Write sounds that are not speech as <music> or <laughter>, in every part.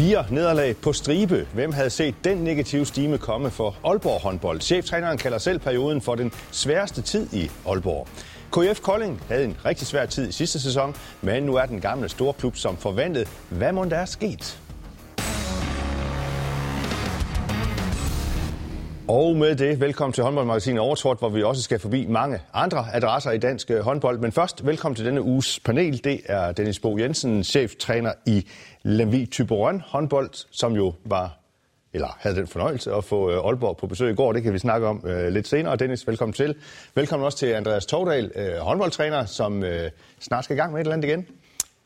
Fire nederlag på stribe. Hvem havde set den negative stime komme for Aalborg håndbold? Cheftræneren kalder selv perioden for den sværeste tid i Aalborg. KF Kolding havde en rigtig svær tid i sidste sæson, men nu er den gamle storklub som forventet. Hvad må der er sket? Og med det, velkommen til håndboldmagasinet Overtort, hvor vi også skal forbi mange andre adresser i dansk øh, håndbold. Men først, velkommen til denne uges panel. Det er Dennis Bo Jensen, cheftræner i Lemvig Typerøn håndbold, som jo var eller havde den fornøjelse at få øh, Aalborg på besøg i går. Det kan vi snakke om uh, lidt senere. Dennis, velkommen til. Velkommen også til Andreas Tordal, uh, håndboldtræner, som uh, snart skal i gang med et eller andet igen.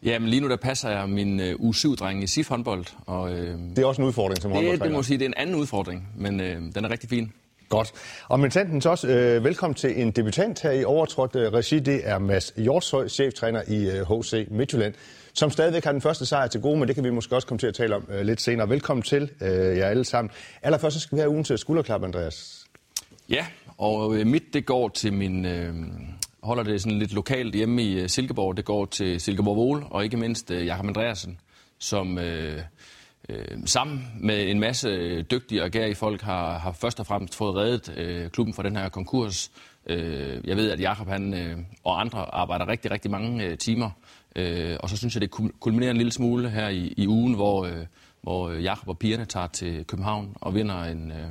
Ja, men lige nu der passer jeg min uh, U7-dreng i SIF håndbold. Og, uh, det er også en udfordring som det, Det må sige, det er en anden udfordring, men uh, den er rigtig fin. Godt. Og med tantens også, øh, velkommen til en debutant her i overtrådt øh, regi. Det er Mads Hjortshøj, cheftræner i øh, HC Midtjylland, som stadigvæk har den første sejr til gode, men det kan vi måske også komme til at tale om øh, lidt senere. Velkommen til øh, jer alle sammen. Allerførst så skal vi have ugen til skulderklap, Andreas. Ja, og øh, mit det går til min... Øh, holder det sådan lidt lokalt hjemme i øh, Silkeborg. Det går til Silkeborg Vol, og ikke mindst øh, Jakob Andreasen, som... Øh, øh, sammen med en masse dygtige og gærige folk har, har først og fremmest fået reddet øh, klubben fra den her konkurs. Øh, jeg ved, at Jakob han, øh, og andre arbejder rigtig, rigtig mange øh, timer. Øh, og så synes jeg, det kulminerer en lille smule her i, i ugen, hvor, øh, hvor Jakob og pigerne tager til København og vinder en, øh,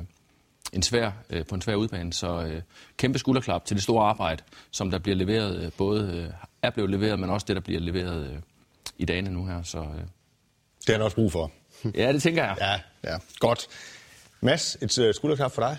en svær, øh, på en svær udbane. Så øh, kæmpe skulderklap til det store arbejde, som der bliver leveret, øh, både øh, er blevet leveret, men også det, der bliver leveret øh, i dagene nu her. Så, øh. Det er der også brug for. Ja, det tænker jeg. Ja, ja. godt. Mads, et øh, skulderklap for dig.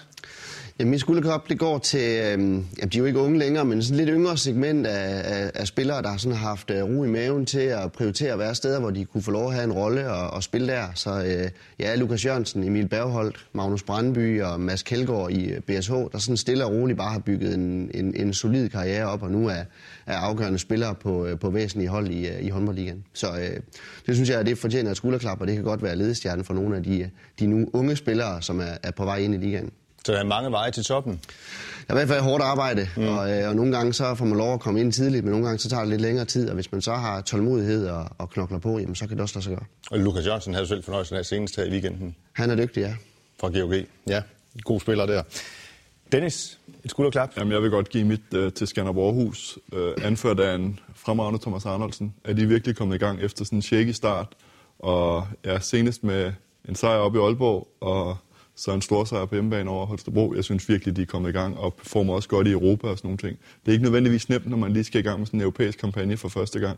Jamen, min skulderklap, det går til, øh, jamen, de er jo ikke unge længere, men sådan lidt yngre segment af, af, af spillere, der har sådan haft uh, ro i maven til at prioritere at være steder, hvor de kunne få lov at have en rolle og, og spille der. Så øh, ja, Lukas Jørgensen, Emil Bergholdt, Magnus Brandby og Mads Kjeldgaard i øh, BSH, der sådan stille og roligt bare har bygget en, en, en solid karriere op, og nu er, er afgørende spillere på, øh, på væsentlige hold i, i håndboldligaen. Så øh, det synes jeg, det fortjener et skulderklap, og det kan godt være ledestjernen for nogle af de, de nu unge spillere, som er, er på vej ind i ligaen. Så der er mange veje til toppen? Det er i hvert fald hårdt arbejde, mm. og, øh, og nogle gange så får man lov at komme ind tidligt, men nogle gange så tager det lidt længere tid, og hvis man så har tålmodighed og, og knokler på, jamen, så kan det også lade sig gøre. Og Lukas Jørgensen havde selv fornøjelsen af senest her i weekenden. Han er dygtig, ja. Fra GOG, ja. God spiller der. Dennis, et skulderklap. Jamen, jeg vil godt give mit uh, til Skanderborg Aarhus, uh, anført af en fremragende Thomas Arnoldsen. Er de virkelig kommet i gang efter sådan en shaky start, og ja, senest med en sejr op i Aalborg, og så en stor sejr på hjemmebane over Holstebro. Jeg synes virkelig, de er kommet i gang og performer også godt i Europa og sådan nogle ting. Det er ikke nødvendigvis nemt, når man lige skal i gang med sådan en europæisk kampagne for første gang.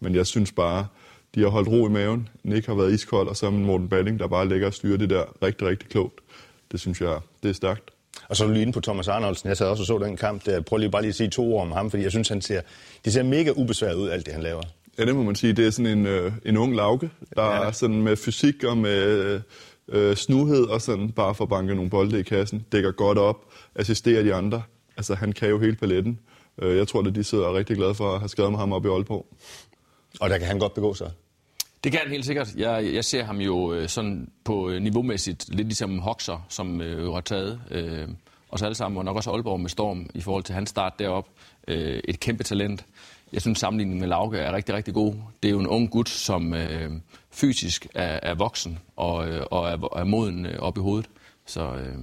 Men jeg synes bare, de har holdt ro i maven. Nick har været iskold, og så Morten Balling, der bare ligger og styrer det der rigtig, rigtig klogt. Det synes jeg, det er stærkt. Og så er du lige inde på Thomas Arnoldsen. Jeg sad også og så den kamp der. Prøv lige bare lige at sige to ord om ham, fordi jeg synes, han ser, det ser mega ubesværet ud, alt det han laver. Ja, det må man sige. Det er sådan en, øh, en ung lauke, der ja. er sådan med fysik og med øh, snuhed og sådan bare for at banke nogle bolde i kassen. Dækker godt op, assisterer de andre. Altså, han kan jo hele paletten. Øh, jeg tror, at de sidder rigtig glade for at have skrevet med ham op i Aalborg. Og der kan han godt begå sig? Det kan han helt sikkert. Jeg, jeg ser ham jo øh, sådan på øh, niveaumæssigt lidt ligesom Hoxer, som øh, jo har taget øh, os alle sammen, og nok også Aalborg med Storm i forhold til hans start derop. Øh, et kæmpe talent. Jeg synes, sammenligningen med Lauke er rigtig, rigtig god. Det er jo en ung gut, som øh, fysisk er, er voksen og, øh, og er, er moden øh, op i hovedet. Så øh,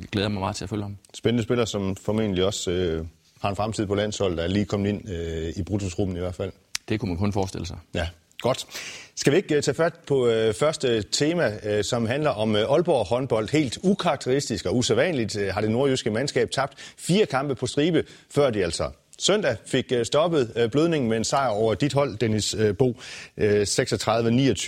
jeg glæder mig meget til at følge ham. Spændende spiller, som formentlig også øh, har en fremtid på landsholdet, der er lige kommet ind øh, i bruttosrummen i hvert fald. Det kunne man kun forestille sig. Ja, godt. Skal vi ikke uh, tage fat på uh, første tema, uh, som handler om uh, Aalborg håndbold. Helt ukarakteristisk og usædvanligt uh, har det nordjyske mandskab tabt fire kampe på stribe, før de altså søndag fik øh, stoppet øh, blødningen med en sejr over dit hold, Dennis øh, Bo. 36-29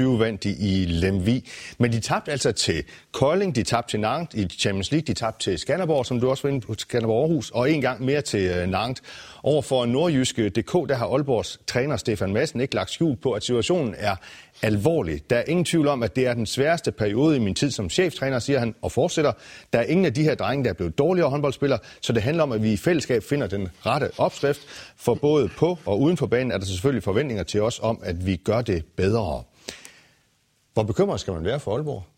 vandt de i Lemvi. Men de tabte altså til Kolding, de tabte til Nantes i Champions League, de tabte til Skanderborg, som du også var inde på, Skanderborg Aarhus, og en gang mere til Nantes. Over for nordjyske.dk, der har Aalborgs træner Stefan Madsen ikke lagt skjul på, at situationen er alvorlig. Der er ingen tvivl om, at det er den sværeste periode i min tid som cheftræner, siger han, og fortsætter. Der er ingen af de her drenge, der er blevet dårligere håndboldspillere, så det handler om, at vi i fællesskab finder den rette opskrift. For både på og uden for banen er der selvfølgelig forventninger til os om, at vi gør det bedre. Hvor bekymret skal man være for Aalborg?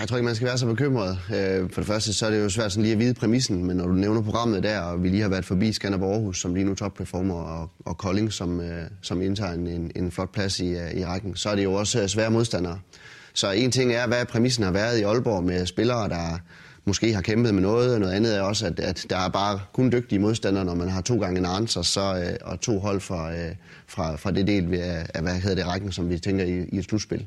Jeg tror ikke, man skal være så bekymret. Øh, for det første, så er det jo svært sådan lige at vide præmissen, men når du nævner programmet der, og vi lige har været forbi Skanderborg Aarhus, som lige nu topperformer, og, og Kolding, som, øh, som indtager en, en, flot plads i, øh, i rækken, så er det jo også svære modstandere. Så en ting er, hvad præmissen har været i Aalborg med spillere, der måske har kæmpet med noget. Noget andet er også, at, at der er bare kun dygtige modstandere, når man har to gange en answer, så, og to hold fra, fra, fra det del af, hvad hedder det, rækken, som vi tænker i, i et slutspil.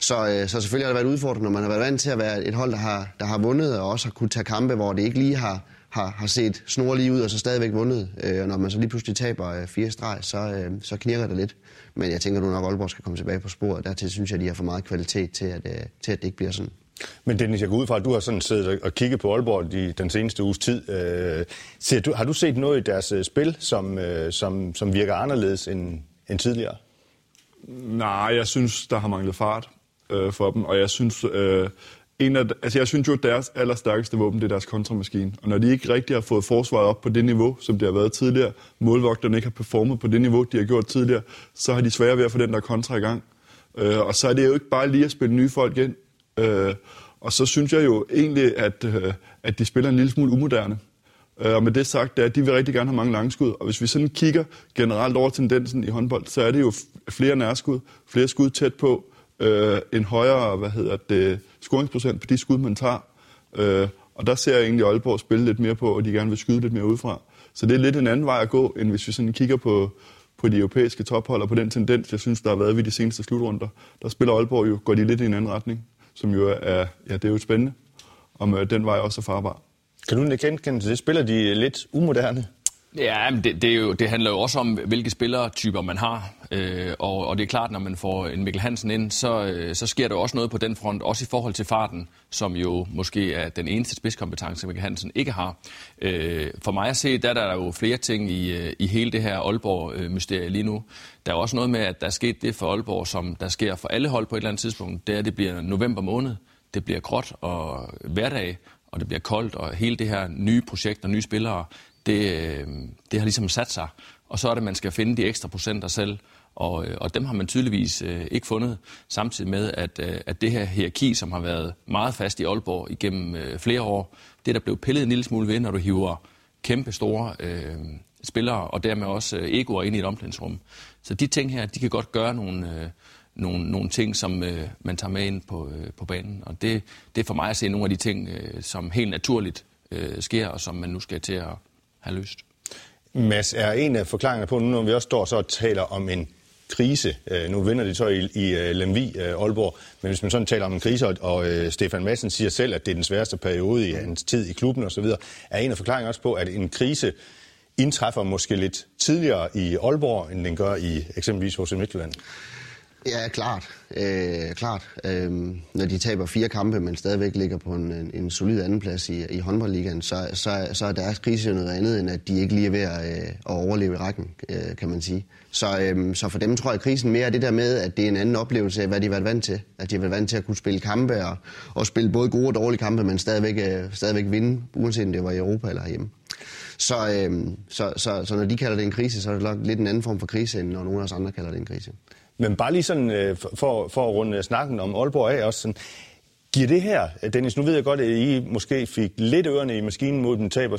Så, øh, så selvfølgelig har det været udfordrende, når man har været vant til at være et hold, der har, der har vundet, og også har kunnet tage kampe, hvor det ikke lige har, har, har set snorlige ud, og så stadigvæk vundet. Øh, og når man så lige pludselig taber øh, fire streg, så, øh, så knirker det lidt. Men jeg tænker nu nok, at Aalborg skal komme tilbage på sporet. Dertil synes jeg, at de har for meget kvalitet til, at, øh, til at det ikke bliver sådan. Men Dennis, jeg går ud fra, at du har sådan siddet og kigget på Aalborg de, den seneste uges tid. Øh, ser du, har du set noget i deres øh, spil, som, øh, som, som virker anderledes end, end tidligere? Nej, jeg synes, der har manglet fart øh, for dem, og jeg synes, øh, en af, altså jeg synes jo, at deres allerstærkeste våben, det er deres kontramaskine. Og når de ikke rigtig har fået forsvaret op på det niveau, som det har været tidligere, målvogterne ikke har performet på det niveau, de har gjort tidligere, så har de svære ved at få den der kontra i gang. Øh, og så er det jo ikke bare lige at spille nye folk ind. Øh, og så synes jeg jo egentlig, at, øh, at de spiller en lille smule umoderne. Øh, og med det sagt, er, at de vil rigtig gerne have mange langskud. Og hvis vi sådan kigger generelt over tendensen i håndbold, så er det jo flere nærskud, flere skud tæt på, øh, en højere hvad hedder det, scoringsprocent på de skud, man tager. Øh, og der ser jeg egentlig Aalborg spille lidt mere på, og de gerne vil skyde lidt mere udefra. Så det er lidt en anden vej at gå, end hvis vi sådan kigger på, på de europæiske tophold, og på den tendens, jeg synes, der har været ved de seneste slutrunder. Der spiller Aalborg jo, går de lidt i en anden retning, som jo er, ja, det er jo spændende, om øh, den vej også er farbar. Kan du genkende det? Spiller de lidt umoderne? Ja, men det, det, er jo, det handler jo også om, hvilke spillertyper man har. Øh, og, og det er klart, når man får en Mikkel Hansen ind, så, øh, så sker der også noget på den front, også i forhold til farten, som jo måske er den eneste spidskompetence, Mikkel Hansen ikke har. Øh, for mig at se, der er der jo flere ting i, øh, i hele det her Aalborg-mysterie lige nu. Der er også noget med, at der er sket det for Aalborg, som der sker for alle hold på et eller andet tidspunkt. Det er, at det bliver november måned, det bliver gråt og hverdag, og det bliver koldt, og hele det her nye projekt og nye spillere, det, øh, det har ligesom sat sig. Og så er det, at man skal finde de ekstra procenter selv. Og, øh, og dem har man tydeligvis øh, ikke fundet, samtidig med, at, øh, at det her hierarki, som har været meget fast i Aalborg igennem øh, flere år, det der blev pillet en lille smule ved, når du hiver kæmpe store øh, spillere, og dermed også øh, egoer ind i et omklædningsrum. Så de ting her, de kan godt gøre nogle, øh, nogle, nogle ting, som øh, man tager med ind på, øh, på banen. Og det, det er for mig at se nogle af de ting, øh, som helt naturligt øh, sker, og som man nu skal til at have løst. Mads, er en af forklaringerne på, nu når vi også står så og taler om en krise. Øh, nu vinder de så i, i øh, Lemvi, øh, Aalborg, men hvis man sådan taler om en krise, og, og Stefan Madsen siger selv, at det er den sværeste periode i hans tid i klubben osv., er en af forklaringerne også på, at en krise indtræffer måske lidt tidligere i Aalborg, end den gør i eksempelvis hos Midtjylland? Ja, klart. Øh, klart. Øh, når de taber fire kampe, men stadigvæk ligger på en, en, en solid andenplads i, i håndboldligaen, så, så, så er deres krise noget andet, end at de ikke lige er ved at, øh, at overleve i rækken, øh, kan man sige. Så, øh, så for dem tror jeg, at krisen mere er det der med, at det er en anden oplevelse af, hvad de har været vant til. At de har været vant til at kunne spille kampe, og, og spille både gode og dårlige kampe, men stadigvæk, øh, stadigvæk vinde, uanset om det var i Europa eller hjemme. Så, øh, så, så, så når de kalder det en krise, så er det nok lidt en anden form for krise, end når nogle af os andre kalder det en krise. Men bare lige sådan, øh, for, for at runde snakken om Aalborg af også sådan, Giver det her, Dennis, nu ved jeg godt, at I måske fik lidt ørerne i maskinen mod den taber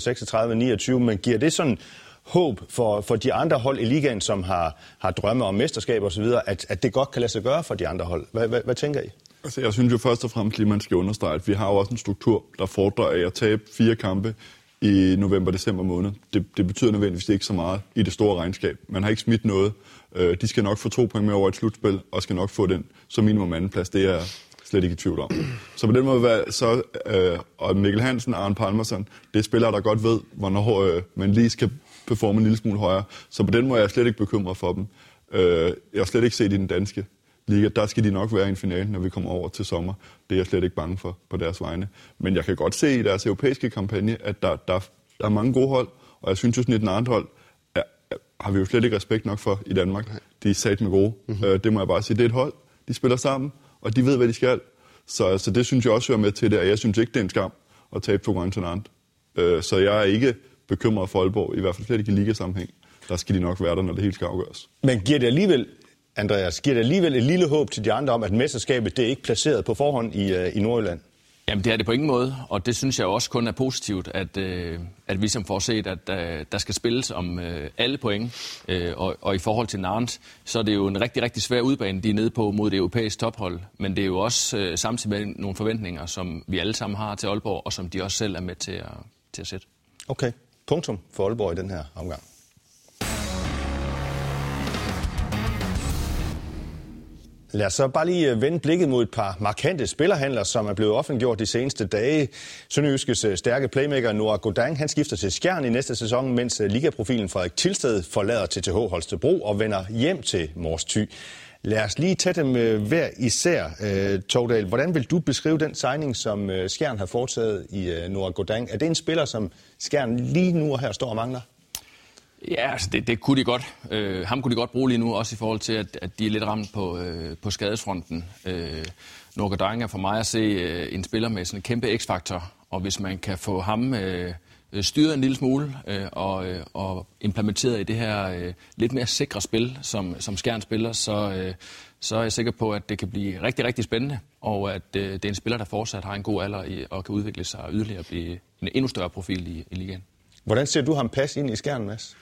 36-29, men giver det sådan håb for, for de andre hold i ligaen, som har, har drømme om mesterskab osv., at, at det godt kan lade sig gøre for de andre hold? Hvad, hvad, hvad tænker I? Altså, jeg synes jo først og fremmest lige, man skal understrege, at vi har jo også en struktur, der fordrer af at tabe fire kampe i november-december måned. Det, det betyder nødvendigvis ikke så meget i det store regnskab. Man har ikke smidt noget. Øh, de skal nok få to point med over et slutspil, og skal nok få den som minimum anden plads. Det er jeg slet ikke i tvivl om. Så på den måde, så, øh, og Mikkel Hansen og Arne Palmerson, det er spillere, der godt ved, hvornår øh, man lige skal performe en lille smule højere. Så på den måde er jeg slet ikke bekymret for dem. Øh, jeg har slet ikke set i den danske liga. Der skal de nok være i en finale, når vi kommer over til sommer. Det er jeg slet ikke bange for på deres vegne. Men jeg kan godt se i deres europæiske kampagne, at der, der, der er mange gode hold, og jeg synes jo sådan, et andet hold har vi jo slet ikke respekt nok for i Danmark. De er sat med gode. Mm-hmm. Øh, det må jeg bare sige. Det er et hold, de spiller sammen, og de ved, hvad de skal. Så altså, det synes jeg også hører med til det, og jeg synes ikke, det er en skam at tabe to gange til en øh, Så jeg er ikke bekymret for Aalborg, i hvert fald slet ikke i ligasammenhæng. Der skal de nok være der, når det helt skal afgøres. Men giver det alligevel Andreas, giver det alligevel et lille håb til de andre om, at mesterskabet det er ikke placeret på forhånd i, uh, i Nordjylland? Jamen det er det på ingen måde, og det synes jeg også kun er positivt, at, øh, at vi som får set, at øh, der skal spilles om øh, alle point. Øh, og, og i forhold til Nantes, så er det jo en rigtig, rigtig svær udbane, de er nede på mod det europæiske tophold. Men det er jo også øh, samtidig med nogle forventninger, som vi alle sammen har til Aalborg, og som de også selv er med til at, til at sætte. Okay, punktum for Aalborg i den her omgang. Lad os så bare lige øh, vende blikket mod et par markante spillerhandler, som er blevet offentliggjort de seneste dage. Sønderjyskes øh, stærke playmaker Noah Godang, han skifter til Skjern i næste sæson, mens øh, ligaprofilen Frederik Tilsted forlader TTH Holstebro og vender hjem til Mors Thy. Lad os lige tage dem hver især, Togdal. Hvordan vil du beskrive den signing, som Skjern har foretaget i Noah Godang? Er det en spiller, som Skjern lige nu og her står og mangler? Ja, altså det, det kunne de godt. Øh, ham kunne de godt bruge lige nu, også i forhold til, at, at de er lidt ramt på, øh, på skadesfronten. Øh, Norge er for mig at se øh, en spiller med sådan en kæmpe x-faktor, og hvis man kan få ham øh, styret en lille smule øh, og, øh, og implementeret i det her øh, lidt mere sikre spil, som, som Skjern spiller, så, øh, så er jeg sikker på, at det kan blive rigtig, rigtig spændende, og at øh, det er en spiller, der fortsat har en god alder i, og kan udvikle sig yderligere og blive en endnu større profil i, i ligaen. Hvordan ser du ham passe ind i Skjern, Mads?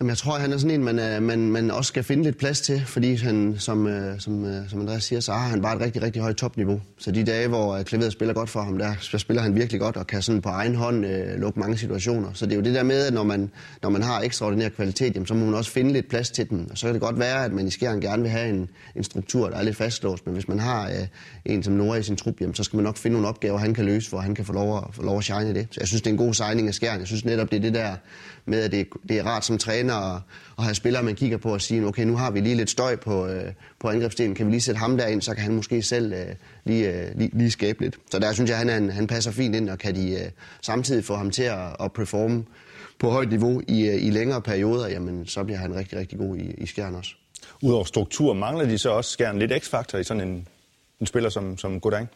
Jamen, jeg tror, han er sådan en, man, øh, man, man også skal finde lidt plads til, fordi han, som, øh, som, øh, som Andreas siger, så har han bare et rigtig, rigtig højt topniveau. Så de dage, hvor klaveret spiller godt for ham, der så spiller han virkelig godt og kan sådan på egen hånd øh, lukke mange situationer. Så det er jo det der med, at når man, når man har ekstraordinær kvalitet, jamen, så må man også finde lidt plads til den. Og så kan det godt være, at man i skæren gerne vil have en, en struktur, der er lidt fastlåst. Men hvis man har øh, en som Nora i sin trup, jamen, så skal man nok finde nogle opgaver, han kan løse, hvor han kan få lov at, få lov at shine i det. Så jeg synes, det er en god signing af skæren. Jeg synes netop, det er det der med, at det, det er rart som træner at, at have spillere, man kigger på og sige, okay, nu har vi lige lidt støj på, øh, på angrebsdelen, kan vi lige sætte ham derind, så kan han måske selv øh, lige, øh, lige, lige skabe lidt. Så der synes jeg, han, er en, han passer fint ind, og kan de øh, samtidig få ham til at, at performe på højt niveau i, øh, i længere perioder, jamen så bliver han rigtig, rigtig god i, i skærn også. Udover struktur, mangler de så også skærn lidt x-faktor i sådan en, en spiller som, som Godang?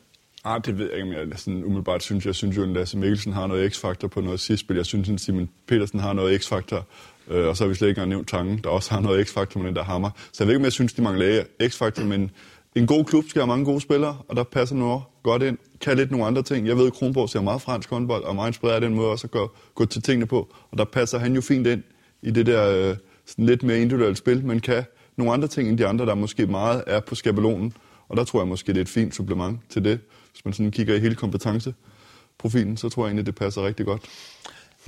Ah, det ved jeg ikke, om jeg sådan umiddelbart synes. Jeg synes jo, at Lasse Mikkelsen har noget x-faktor på noget sidst spil. Jeg synes, at Simon Petersen har noget x-faktor. Øh, og så har vi slet ikke engang nævnt Tangen, der også har noget x-faktor med den der hammer. Så jeg ved ikke, om jeg synes, de mangler x-faktor, men en god klub skal have mange gode spillere, og der passer noget godt ind. Kan lidt nogle andre ting. Jeg ved, at Kronborg ser meget fransk håndbold, og meget inspireret af den måde også at gå, gå til tingene på. Og der passer han jo fint ind i det der øh, sådan lidt mere individuelle spil, men kan nogle andre ting end de andre, der måske meget er på skabelonen. Og der tror jeg måske, det er et fint supplement til det. Hvis man sådan kigger i hele kompetenceprofilen, så tror jeg egentlig, det passer rigtig godt.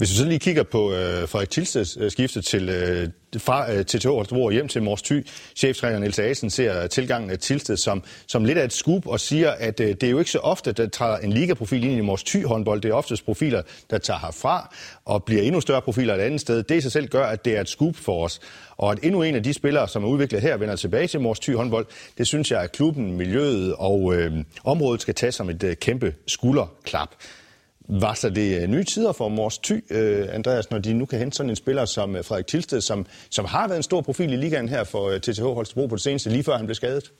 Hvis vi så lige kigger på øh, Frederik Tilsteds øh, skifte til, øh, fra øh, TTH Holstebro hjem til Mors Thy, cheftræner Niels Asen ser tilgangen af Tilsted som, som lidt af et scoop og siger, at øh, det er jo ikke så ofte, der tager en ligaprofil ind i Mors Thy håndbold. Det er oftest profiler, der tager herfra og bliver endnu større profiler et andet sted. Det i sig selv gør, at det er et scoop for os. Og at endnu en af de spillere, som er udviklet her, vender tilbage til Mors Thy håndbold, det synes jeg, at klubben, miljøet og øh, området skal tage som et øh, kæmpe skulderklap. Var så det øh, nye tider for Mors Thy, øh, Andreas, når de nu kan hente sådan en spiller som øh, Frederik Tilsted, som, som har været en stor profil i ligaen her for TTH Holstebro på det seneste, lige før han blev skadet?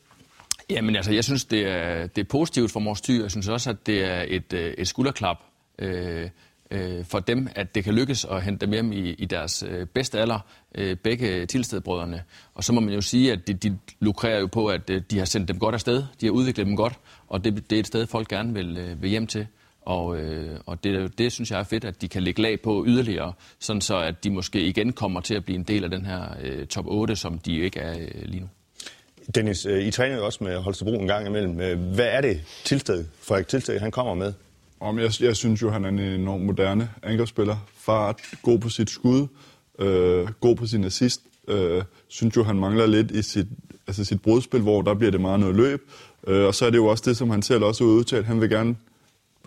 Jamen altså, jeg synes, det er, det er positivt for Mors Thy. Jeg synes også, at det er et, et skulderklap øh, øh, for dem, at det kan lykkes at hente dem hjem i, i deres øh, bedste alder, øh, begge tilstedbrødrene. Og så må man jo sige, at de, de lukrerer jo på, at de har sendt dem godt afsted, de har udviklet dem godt, og det, det er et sted, folk gerne vil, vil hjem til. Og, øh, og det, det synes jeg er fedt, at de kan lægge lag på yderligere, sådan så at de måske igen kommer til at blive en del af den her øh, top 8, som de ikke er øh, lige nu. Dennis, øh, I træner jo også med Holstebro en gang imellem. Øh, hvad er det tilsted, Frederik Tilsted, han kommer med? Om jeg, jeg synes jo, han er en enormt moderne angrebsspiller. Fart, god på sit skud, øh, god på sin assist. Øh, synes jo, han mangler lidt i sit, altså sit brudspil, hvor der bliver det meget noget løb. Øh, og så er det jo også det, som han selv også har udtalt. Han vil gerne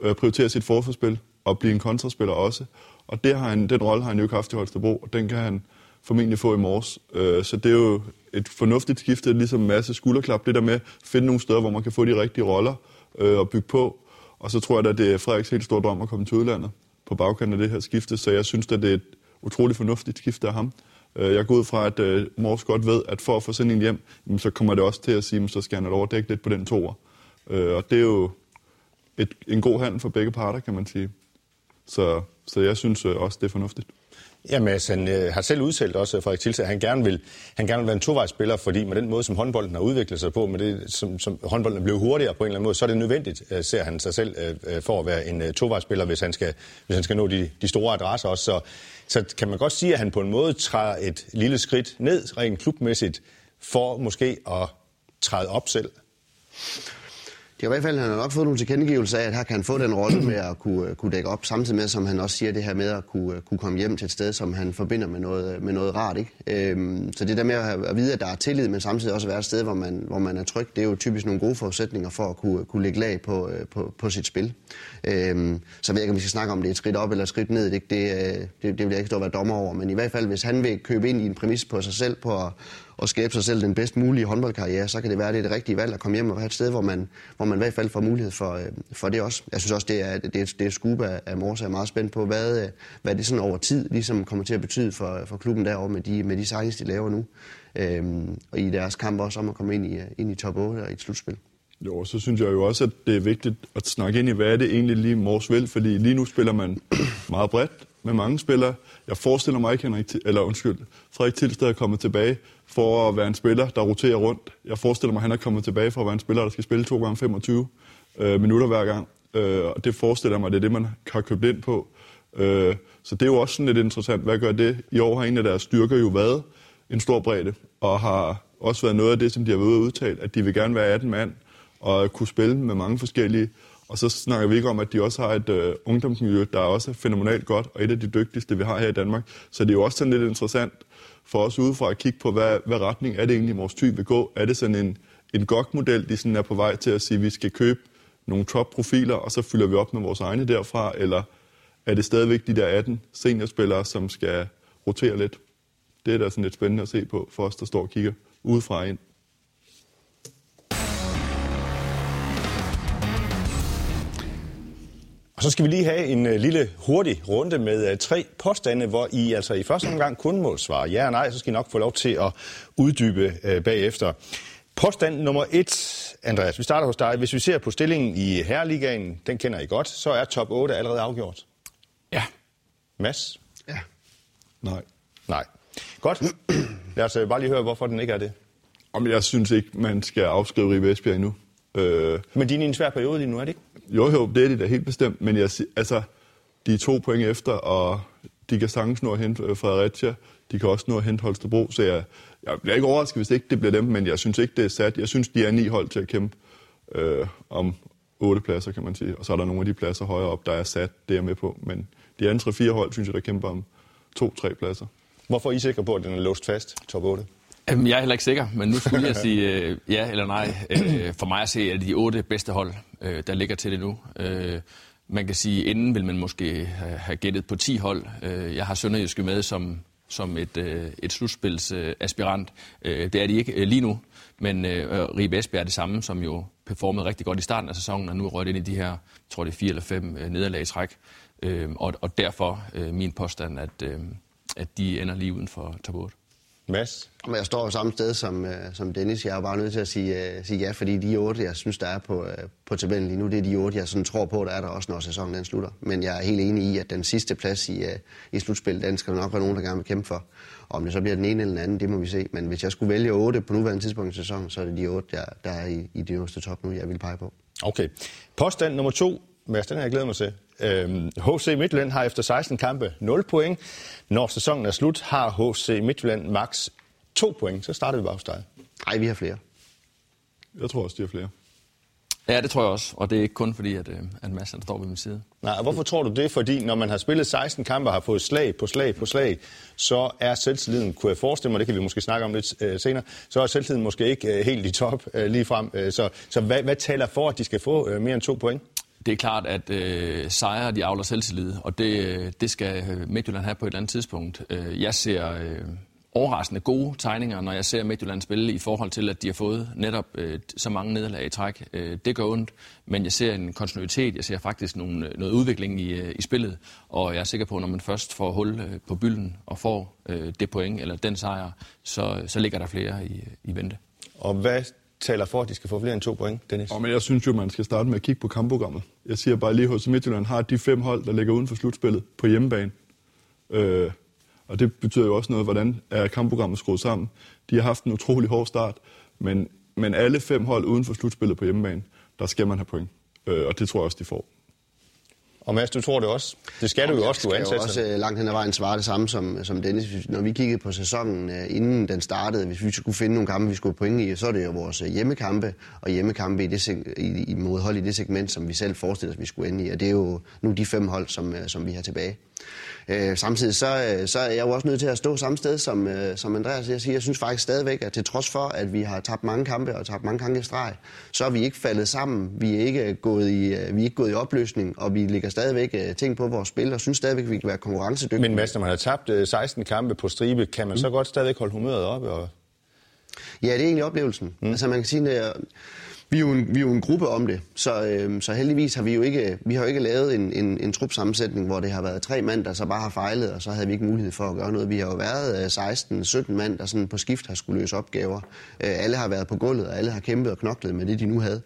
Øh, prioritere sit forforspil og blive en kontraspiller også. Og det har han, den rolle har han jo ikke haft i Holstebro, og den kan han formentlig få i morges. Øh, så det er jo et fornuftigt skifte, ligesom en masse skulderklap, det der med at finde nogle steder, hvor man kan få de rigtige roller øh, og bygge på. Og så tror jeg, at det er Frederiks helt store drøm at komme til udlandet på bagkanten af det her skifte, så jeg synes, at det er et utroligt fornuftigt skifte af ham. Øh, jeg går ud fra, at øh, Mors godt ved, at for at få sådan en hjem, så kommer det også til at sige, at så skal han have dække lidt på den toer. Og det er jo et, en god handel for begge parter, kan man sige. Så, så jeg synes øh, også, det er fornuftigt. Jamen, altså, han øh, har selv udtalt også, øh, Frederik Tilse, at han gerne, vil, han gerne vil være en tovejsspiller, fordi med den måde, som håndbolden har udviklet sig på, med det, som, som håndbolden er blevet hurtigere på en eller anden måde, så er det nødvendigt, øh, ser han sig selv, øh, øh for at være en øh, tovejsspiller, hvis han skal, hvis han skal nå de, de store adresser også. Så, så kan man godt sige, at han på en måde træder et lille skridt ned, rent klubmæssigt, for måske at træde op selv. Det i hvert fald, han har nok fået nogle tilkendegivelser af, at her kan han få den rolle med at kunne, øh, kunne dække op, samtidig med, som han også siger det her med at kunne, øh, kunne komme hjem til et sted, som han forbinder med noget, øh, med noget rart. Ikke? Øhm, så det der med at, have, at vide, at der er tillid, men samtidig også at være et sted, hvor man, hvor man er tryg, det er jo typisk nogle gode forudsætninger for at kunne, kunne lægge lag på, på, på sit spil. Øhm, så jeg ikke, om vi skal snakke om det er et skridt op eller et skridt ned. Det, det, det, det vil jeg ikke stå og være dommer over, men i hvert fald, hvis han vil købe ind i en præmis på sig selv, på at at skabe sig selv den bedst mulige håndboldkarriere, så kan det være, at det er det rigtige valg at komme hjem og have et sted, hvor man, hvor man i hvert fald får mulighed for, øh, for det også. Jeg synes også, det er, det er, det er et skub af, af Jeg er meget spændt på, hvad, øh, hvad det sådan over tid ligesom kommer til at betyde for, for klubben derovre med de, med de signings, de laver nu. Øhm, og i deres kamp også om at komme ind i, øh, ind i top 8 og i et slutspil. Jo, så synes jeg jo også, at det er vigtigt at snakke ind i, hvad er det egentlig lige Mors vil, fordi lige nu spiller man <clears throat> meget bredt med mange spillere. Jeg forestiller mig ikke, Henrik, eller undskyld, Frederik Tilsted er kommet tilbage for at være en spiller, der roterer rundt. Jeg forestiller mig, at han er kommet tilbage for at være en spiller, der skal spille 2 gange 25 øh, minutter hver gang. Øh, og det forestiller mig, at det er det, man har købt ind på. Øh, så det er jo også sådan lidt interessant. Hvad gør det? I år har en af deres styrker jo været en stor bredde, og har også været noget af det, som de har været ude at udtale, at de vil gerne være 18 mand, og kunne spille med mange forskellige. Og så snakker vi ikke om, at de også har et øh, ungdomsmiljø, der er også fænomenalt godt, og et af de dygtigste, vi har her i Danmark. Så det er jo også sådan lidt interessant for os udefra at kigge på, hvad, hvad retning er det egentlig, vores type vil gå. Er det sådan en, en GOG-model, de sådan er på vej til at sige, at vi skal købe nogle top-profiler, og så fylder vi op med vores egne derfra, eller er det stadigvæk de der 18 seniorspillere, som skal rotere lidt? Det er da sådan lidt spændende at se på for os, der står og kigger udefra ind. Og så skal vi lige have en uh, lille hurtig runde med uh, tre påstande, hvor I altså i første omgang kun må svare ja og nej, så skal I nok få lov til at uddybe uh, bagefter. Påstand nummer et, Andreas, vi starter hos dig. Hvis vi ser på stillingen i Herreligaen, den kender I godt, så er top 8 allerede afgjort. Ja. Mads? Ja. Nej. Nej. Godt. Lad os bare lige høre, hvorfor den ikke er det. Om jeg synes ikke, man skal afskrive Ribe Esbjerg endnu. Øh, Men de er i en svær periode lige nu, er det ikke? Jo, jo, det er de da helt bestemt, men jeg, altså, de er to point efter, og de kan sagtens nå at hente øh, Fredericia, de kan også nå at hente Holstebro, så jeg, jeg bliver ikke overrasket, hvis ikke det bliver dem, men jeg synes ikke, det er sat. Jeg synes, de er ni hold til at kæmpe øh, om otte pladser, kan man sige. Og så er der nogle af de pladser højere op, der er sat, det er jeg med på. Men de andre tre-fire hold, synes jeg, der kæmper om to-tre pladser. Hvorfor er I sikre på, at den er låst fast, top 8? Jeg er heller ikke sikker, men nu skulle jeg sige øh, ja eller nej. Øh, for mig at se, er det de otte bedste hold, øh, der ligger til det nu. Øh, man kan sige, inden vil man måske have gættet på 10 hold. Øh, jeg har Sønderjyske med som, som et, øh, et slutspilsaspirant. Øh, det er de ikke øh, lige nu, men øh, Ribe Esbjerg er det samme, som jo performede rigtig godt i starten af sæsonen, og nu er røget ind i de her, jeg tror det er fire eller fem øh, nederlag i træk. Øh, og, og derfor øh, min påstand, at, øh, at de ender lige uden for top 8. Mads? Men jeg står samme sted som, uh, som Dennis. Jeg er bare nødt til at sige, uh, sige ja, fordi de otte, jeg synes, der er på, uh, på tabellen lige nu, det er de otte, jeg sådan tror på, der er der også, når sæsonen den slutter. Men jeg er helt enig i, at den sidste plads i, uh, i slutspillet, den skal der nok være nogen, der gerne vil kæmpe for. Og om det så bliver den ene eller den anden, det må vi se. Men hvis jeg skulle vælge otte på nuværende tidspunkt i sæsonen, så er det de otte, der, der er i, i det øverste top nu, jeg vil pege på. Okay. Påstand nummer to. Mads, den har jeg glædet mig til. Øhm, HC Midtjylland har efter 16 kampe 0 point. Når sæsonen er slut, har HC Midtjylland max to point, så starter vi bare hos dig. Nej, vi har flere. Jeg tror også, de har flere. Ja, det tror jeg også, og det er ikke kun fordi, at, øh, at Mads står ved min side. Nej, og hvorfor tror du det? Fordi når man har spillet 16 kampe og har fået slag på slag på slag, så er selvtilliden, kunne jeg forestille mig, det kan vi måske snakke om lidt øh, senere, så er selvtilliden måske ikke øh, helt i top øh, lige frem. Øh, så så hvad, hvad taler for, at de skal få øh, mere end to point? Det er klart, at øh, sejre de avler selvtillid, og det, øh, det skal øh, Midtjylland have på et eller andet tidspunkt. Øh, jeg ser... Øh, overraskende gode tegninger, når jeg ser Midtjylland spille i forhold til, at de har fået netop øh, så mange nederlag i træk. Øh, det gør ondt, men jeg ser en kontinuitet, jeg ser faktisk nogle, noget udvikling i, i spillet, og jeg er sikker på, at når man først får hul på bylden og får øh, det point eller den sejr, så, så ligger der flere i, i vente. Og hvad taler for, at de skal få flere end to point, Dennis? Og men jeg synes jo, man skal starte med at kigge på kampprogrammet. Jeg siger bare lige, at Midtjylland har de fem hold, der ligger uden for slutspillet på hjemmebane. Øh, Og det betyder jo også noget, hvordan er kampprogrammet skruet sammen. De har haft en utrolig hård start, men, men alle fem hold uden for slutspillet på hjemmebane, der skal man have point. Øh, og det tror jeg også, de får. Og Mads, du tror det også? Det skal du jo også, du ansætter. også øh, langt hen ad vejen svare det samme som, som Dennis. Når vi kiggede på sæsonen, øh, inden den startede, hvis vi skulle finde nogle kampe, vi skulle point i, så er det jo vores øh, hjemmekampe, og hjemmekampe i det, i, i modhold i det segment, som vi selv forestiller os, vi skulle ende i. Og det er jo nu de fem hold, som, som vi har tilbage. Øh, samtidig så, så er jeg jo også nødt til at stå samme sted som, som Andreas. Jeg, siger, jeg synes faktisk stadigvæk, at til trods for, at vi har tabt mange kampe og tabt mange kampe i streg, så er vi ikke faldet sammen. Vi er ikke gået i, vi er ikke gået i opløsning, og vi ligger stadigvæk øh, ting på vores spil, og synes stadigvæk, at vi kan være konkurrencedygtige. Men Mads, når man har tabt øh, 16 kampe på stribe, kan man mm. så godt stadigvæk holde humøret oppe? Og... Ja, det er egentlig oplevelsen. Mm. Altså man kan sige, at vi er jo en, vi er jo en gruppe om det, så, øh, så heldigvis har vi jo ikke, vi har jo ikke lavet en, en, en trupsammensætning, hvor det har været tre mand, der så bare har fejlet, og så havde vi ikke mulighed for at gøre noget. Vi har jo været øh, 16-17 mand, der sådan på skift har skulle løse opgaver. Øh, alle har været på gulvet, og alle har kæmpet og knoklet med det, de nu havde.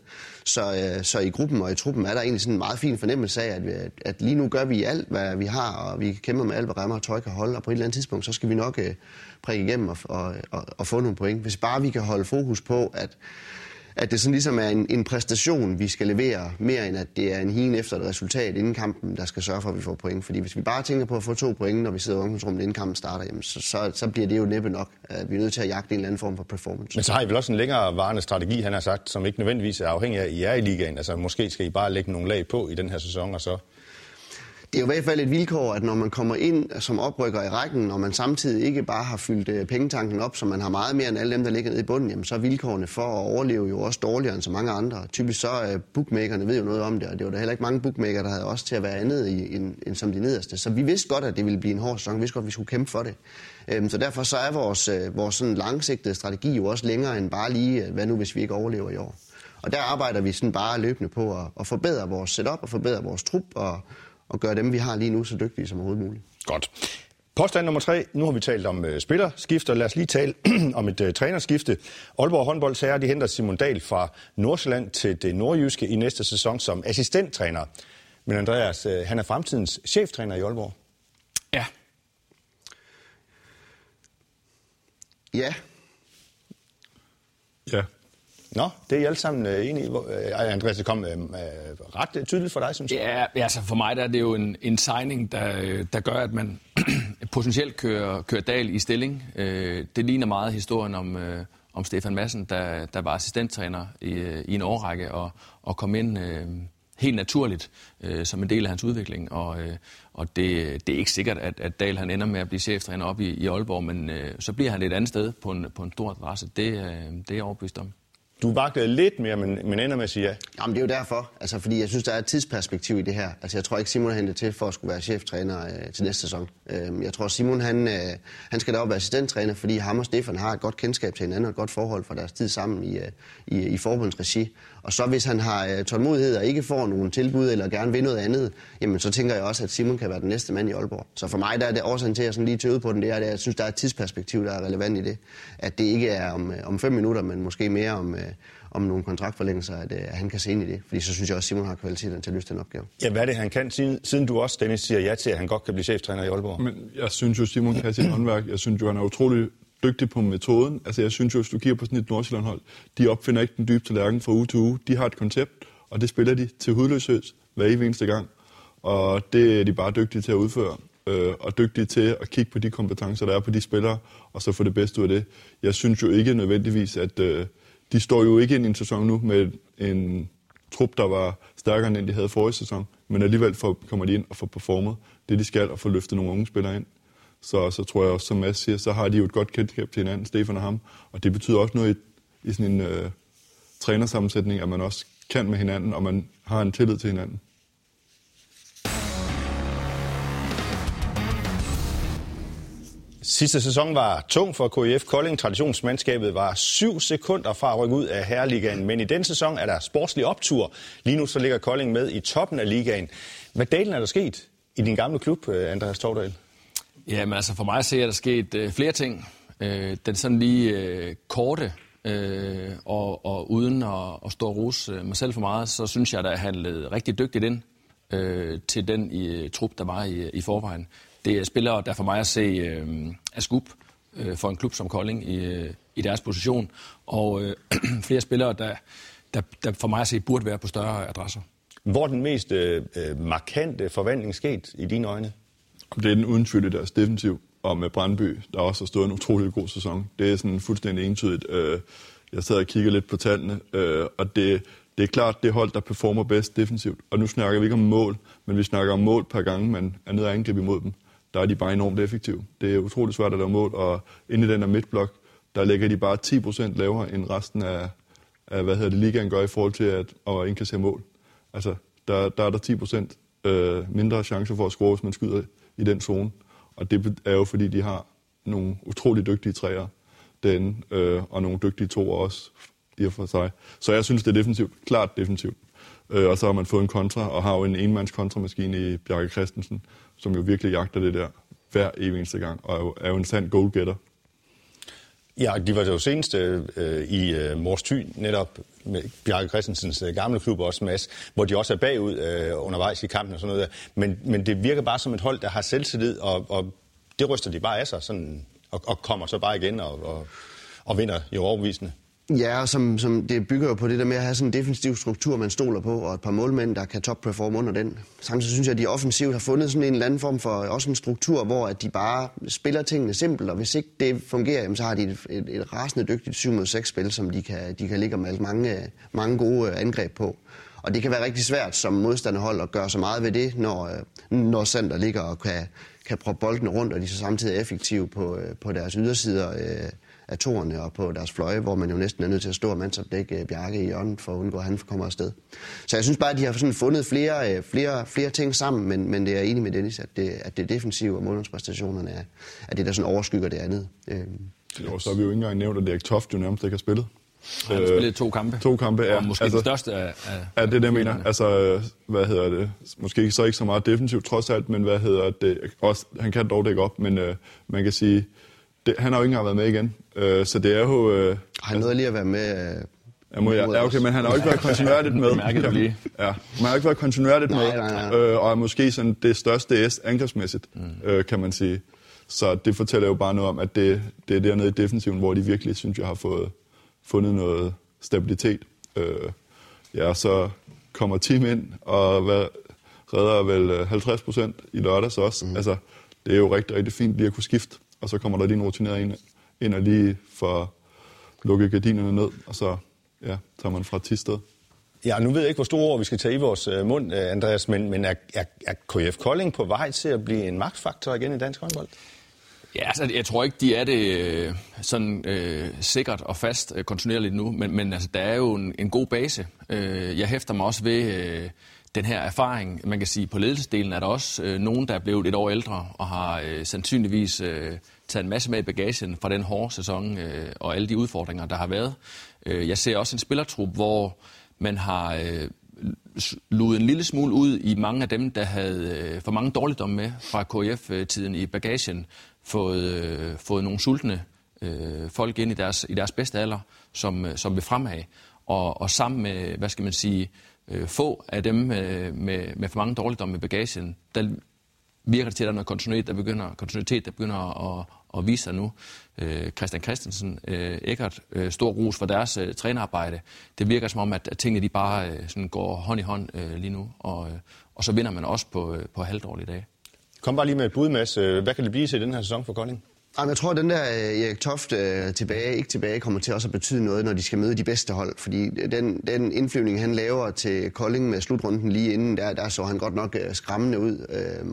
Så, øh, så i gruppen og i truppen er der egentlig sådan en meget fin fornemmelse af, at, vi, at lige nu gør vi alt, hvad vi har, og vi kæmper med alt, hvad rammer og tøj kan holde, og på et eller andet tidspunkt, så skal vi nok øh, prikke igennem og, og, og, og få nogle point. Hvis bare vi kan holde fokus på, at at det sådan ligesom er en, en præstation, vi skal levere, mere end at det er en hien efter et resultat inden kampen, der skal sørge for, at vi får point. Fordi hvis vi bare tænker på at få to point, når vi sidder i ungdomsrummet, inden kampen starter, jamen, så, så, så bliver det jo næppe nok. At vi er nødt til at jagte en eller anden form for performance. Men så har I vel også en længere varende strategi, han har sagt, som ikke nødvendigvis er afhængig af, at I er i ligaen. Altså måske skal I bare lægge nogle lag på i den her sæson, og så det er jo i hvert fald et vilkår, at når man kommer ind som oprykker i rækken, og man samtidig ikke bare har fyldt øh, pengetanken op, så man har meget mere end alle dem, der ligger nede i bunden, jamen så er vilkårene for at overleve jo også dårligere end så mange andre. Typisk så er bookmakerne ved jo noget om det, og det var der heller ikke mange bookmaker, der havde også til at være andet i, end, end som de nederste. Så vi vidste godt, at det ville blive en hård sæson. Vi vidste godt, at vi skulle kæmpe for det. Øhm, så derfor så er vores, øh, vores sådan langsigtede strategi jo også længere end bare lige, hvad nu hvis vi ikke overlever i år. Og der arbejder vi sådan bare løbende på at, at forbedre vores setup og forbedre vores trup og, og gøre dem, vi har lige nu, så dygtige som overhovedet muligt. Godt. Påstand nummer tre. Nu har vi talt om uh, spillerskifter. Lad os lige tale <clears throat> om et uh, trænerskifte. Aalborg håndboldsager, de henter Simon Dahl fra Nordsjælland til det nordjyske i næste sæson som assistenttræner. Men Andreas, uh, han er fremtidens cheftræner i Aalborg. Ja. Ja. Ja, Nå, det er I alle sammen øh, enige i. Øh, Andreas, det kom øh, øh ret tydeligt for dig, synes jeg. Ja, altså for mig der er det jo en, en signing, der, der gør, at man <clears throat> potentielt kører, kører Dal i stilling. Det ligner meget historien om, om Stefan Madsen, der, der var assistenttræner i, i en årrække og, og kom ind... Øh, helt naturligt øh, som en del af hans udvikling. Og, øh, og det, det er ikke sikkert, at, at Dahl han ender med at blive cheftræner op i, i Aalborg, men øh, så bliver han et andet sted på en, på en stor adresse. Det, øh, det er jeg overbevist om. Du vaklede lidt mere, men, men ender med at sige ja. Jamen, det er jo derfor. Altså, fordi jeg synes, der er et tidsperspektiv i det her. Altså, jeg tror ikke, Simon er til for at skulle være cheftræner øh, til næste sæson. Øh, jeg tror, Simon han, øh, han skal deroppe være assistenttræner, fordi ham og Stefan har et godt kendskab til hinanden og et godt forhold for deres tid sammen i, øh, i, i forbundsregi. Og så hvis han har øh, tålmodighed og ikke får nogen tilbud eller gerne vil noget andet, jamen så tænker jeg også, at Simon kan være den næste mand i Aalborg. Så for mig der er det årsagen til, at jeg sådan lige tøvede på den, det er, at jeg synes, der er et tidsperspektiv, der er relevant i det. At det ikke er om, øh, om fem minutter, men måske mere om, øh, om nogle kontraktforlængelser, at, at han kan se ind i det. Fordi så synes jeg også, at Simon har kvaliteten til at løse den opgave. Ja, hvad er det, han kan, siden, siden du også, Dennis, siger ja til, at han godt kan blive cheftræner i Aalborg? Men jeg synes jo, Simon kan sit <clears throat> håndværk. Jeg synes jo, han er utrolig dygtig på metoden. Altså jeg synes jo, hvis du kigger på sådan et Nordsjælland-hold, de opfinder ikke den dybe tallerken fra uge til uge. De har et koncept, og det spiller de til hudløshed hver eneste gang. Og det er de bare dygtige til at udføre. Øh, og dygtige til at kigge på de kompetencer, der er på de spillere, og så få det bedste ud af det. Jeg synes jo ikke nødvendigvis, at øh, de står jo ikke ind i en sæson nu med en trup, der var stærkere end de havde forrige sæson, men alligevel får, kommer de ind og får performet det, de skal, og får løftet nogle unge spillere ind så, så tror jeg også, som Mads siger, så har de jo et godt kendskab til hinanden, Stefan og ham. Og det betyder også noget i, i sådan en øh, trænersammensætning, at man også kan med hinanden, og man har en tillid til hinanden. Sidste sæson var tung for KIF Kolding. Traditionsmandskabet var syv sekunder fra at rykke ud af Herreligaen, men i den sæson er der sportslig optur. Lige nu så ligger Kolding med i toppen af ligaen. Hvad dalen er der sket i din gamle klub, øh, Andreas Tordal? Jamen altså for mig ser jeg, der sket øh, flere ting. Øh, den sådan lige øh, korte øh, og, og uden at, at stå og rose øh, mig selv for meget, så synes jeg, at jeg handlede rigtig dygtigt ind øh, til den i, øh, trup, der var i, øh, i forvejen. det er spillere, der for mig at se øh, er skub øh, for en klub som Kolding i, øh, i deres position, og øh, <clears throat> flere spillere, der, der, der for mig at se burde være på større adresser. Hvor den mest øh, markante forvandling sket i dine øjne? Det er den uden tvivl i deres defensiv, og med Brandby, der også har stået en utrolig god sæson. Det er sådan fuldstændig entydigt. Øh, jeg sad og kiggede lidt på tallene, øh, og det, det er klart det hold, der performer bedst defensivt. Og nu snakker vi ikke om mål, men vi snakker om mål per gange, man er nede og angribe imod dem. Der er de bare enormt effektive. Det er utroligt svært at lave mål, og inde i den her midtblok, der ligger de bare 10% lavere end resten af, af hvad hedder det, ligaen gør i forhold til at, at indkassere mål. Altså, der, der er der 10% øh, mindre chancer for at score, hvis man skyder i den zone. Og det er jo fordi, de har nogle utrolig dygtige træer derinde, øh, og nogle dygtige to også i og for sig. Så jeg synes, det er defensivt. Klart defensivt. Øh, og så har man fået en kontra, og har jo en enmands kontramaskine i Bjarke Christensen, som jo virkelig jagter det der hver evig eneste gang, og er jo, er jo en sand goalgetter. Ja, de var jo senest øh, øh, i øh, Mors Thy, netop med Bjarke Christensens øh, gamle klub også, Mads, hvor de også er bagud øh, undervejs i kampen og sådan noget der. Men, men det virker bare som et hold, der har selvtillid, og, og det ryster de bare af sig, sådan, og, og kommer så bare igen og, og, og vinder jo overbevisende. Ja, og som, som det bygger jo på det der med at have sådan en defensiv struktur, man stoler på, og et par målmænd, der kan top-performe under den. Samtidig synes jeg, at de offensivt har fundet sådan en eller anden form for også en struktur, hvor at de bare spiller tingene simpelt, og hvis ikke det fungerer, jamen, så har de et, et, et rasende dygtigt 7 mod 6 spil, som de kan, de kan ligge med mange, mange gode øh, angreb på. Og det kan være rigtig svært som modstanderhold at gøre så meget ved det, når, øh, når Sander ligger og kan, kan proppe bolden rundt, og de så samtidig er effektive på, øh, på deres ydersider. Øh, af torne og på deres fløje, hvor man jo næsten er nødt til at stå og mandsopdække øh, Bjarke i hjørnet for at undgå, at han kommer afsted. Så jeg synes bare, at de har sådan fundet flere, øh, flere, flere ting sammen, men, men det er enig med Dennis, at det, at det defensive og målmandspræstationerne er, er det, der sådan overskygger det andet. Øhm. Jo, så har vi jo ikke engang nævnt, at Erik Toft jo nærmest ikke har spillet. Han har spillet to kampe. To kampe, ja. Og måske altså, den største af... af ja, det er det, jeg mener. Altså, hvad hedder det? Måske så ikke så meget defensivt trods alt, men hvad hedder det? Også, han kan dog dække op, men øh, man kan sige, det, han har jo ikke engang været med igen. Øh, så det er jo... Øh, han nåede lige at være med... Øh, Ja, må jeg, ja, okay, men han har jo ikke været kontinuerligt med. <laughs> Mærket lige. Ja, man har ikke været kontinuerligt med, nej, nej, nej. Øh, og er måske sådan det største S angrebsmæssigt, mm. øh, kan man sige. Så det fortæller jo bare noget om, at det, det er dernede i defensiven, hvor de virkelig, synes jeg, har fået fundet noget stabilitet. Øh, ja, så kommer team ind og hvad, redder vel 50 procent i lørdags også. Mm. Altså, det er jo rigtig, rigtig fint lige at kunne skifte og så kommer der lige en rutineret ind, ind og lige for lukke gardinerne ned, og så ja, tager man fra Tisted. Ja, nu ved jeg ikke, hvor store ord vi skal tage i vores uh, mund, uh, Andreas, men, men er, er, er KF Kolding på vej til at blive en magtfaktor igen i dansk håndbold? Ja, altså, jeg tror ikke, de er det øh, sådan øh, sikkert og fast øh, kontinuerligt nu, men, men altså, der er jo en, en god base. Øh, jeg hæfter mig også ved øh, den her erfaring. Man kan sige, på ledelsesdelen er der også øh, nogen, der er blevet et år ældre og har øh, sandsynligvis øh, taget en masse med i bagagen fra den hårde sæson øh, og alle de udfordringer, der har været. Øh, jeg ser også en spillertrup, hvor man har øh, luet en lille smule ud i mange af dem, der havde øh, for mange dårligdomme med fra KF-tiden øh, i bagagen, fået, øh, fået nogle sultne øh, folk ind i deres, i deres bedste alder, som, øh, som vil fremad. Og, og sammen med, hvad skal man sige, øh, få af dem øh, med, med for mange dårligdomme i bagagen, der virker det til, at der er noget kontinuitet, der begynder, kontinuitet, der begynder at, at vise sig nu. Øh, Christian Christensen, øh, Eckert, øh, stor ros for deres øh, trænerarbejde. Det virker som om, at, at tingene de bare øh, sådan går hånd i hånd øh, lige nu, og, øh, og så vinder man også på, øh, på halvdårlige dage. Kom bare lige med et bud, Mads. Øh, hvad kan det blive til den her sæson for Kolding? Jamen, jeg tror, at den der øh, Erik Toft øh, tilbage, ikke tilbage, kommer til også at betyde noget, når de skal møde de bedste hold. Fordi den, den indflyvning, han laver til Kolding med slutrunden lige inden, der, der så han godt nok øh, skræmmende ud.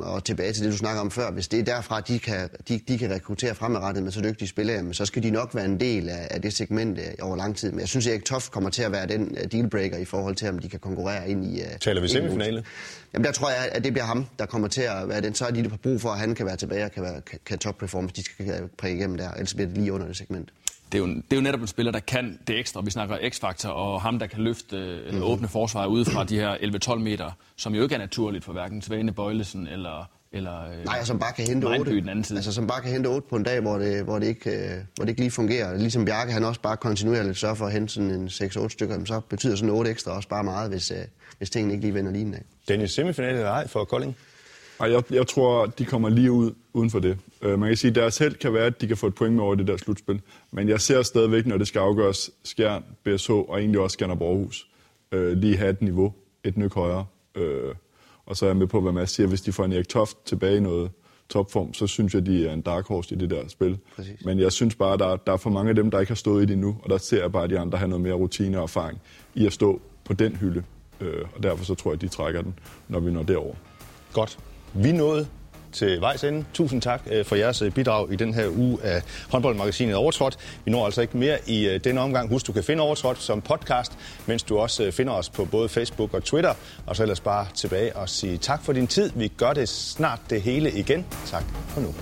Og tilbage til det, du snakker om før. Hvis det er derfra, de kan, de, de kan rekruttere fremadrettet med så dygtige spillere, så skal de nok være en del af, af det segment over lang tid. Men jeg synes, at Erik Toft kommer til at være den dealbreaker i forhold til, om de kan konkurrere ind i... Taler vi semifinale? Jamen der tror jeg, at det bliver ham, der kommer til at være den. Så er de på brug for, at han kan være tilbage og kan, være, kan, kan top performance. De skal præge igennem der, ellers bliver det lige under det segment. Det er, jo, det er jo netop en spiller, der kan det ekstra. Vi snakker X-faktor, og ham, der kan løfte mm-hmm. åbne forsvar ud fra de her 11-12 meter, som jo ikke er naturligt for hverken Svane Bøjlesen eller eller øh, Nej, som bare kan hente 8. Den anden side. Altså, som bare kan hente 8 på en dag, hvor det, hvor det, ikke, øh, hvor det ikke lige fungerer. Ligesom Bjarke, han også bare kontinuerligt sørger for at hente sådan en 6-8 stykker, så betyder sådan 8 ekstra også bare meget, hvis, hvis tingene ikke lige vender lige af. Dennis, semifinale eller ej for Kolding? Ej, jeg, jeg tror, de kommer lige ud uden for det. Uh, man kan sige, at deres held kan være, at de kan få et point med over det der slutspil. Men jeg ser stadigvæk, når det skal afgøres, Skjern, BSH og egentlig også Skanderborg Aarhus, uh, lige have et niveau, et nyk højere. Uh, og så er jeg med på, hvad man siger, hvis de får en Erik Toft tilbage i noget topform, så synes jeg, de er en dark horse i det der spil. Præcis. Men jeg synes bare, der, der er for mange af dem, der ikke har stået i det endnu, og der ser jeg bare, at de andre har noget mere rutine og erfaring i at stå på den hylde. Øh, og derfor så tror jeg, at de trækker den, når vi når derover. Godt. Vi nåede til vejs ende. Tusind tak øh, for jeres øh, bidrag i den her uge af håndboldmagasinet Overtrådt. Vi når altså ikke mere i øh, denne omgang. Husk, du kan finde Overtrådt som podcast, mens du også finder os på både Facebook og Twitter. Og så ellers bare tilbage og sige tak for din tid. Vi gør det snart det hele igen. Tak for nu.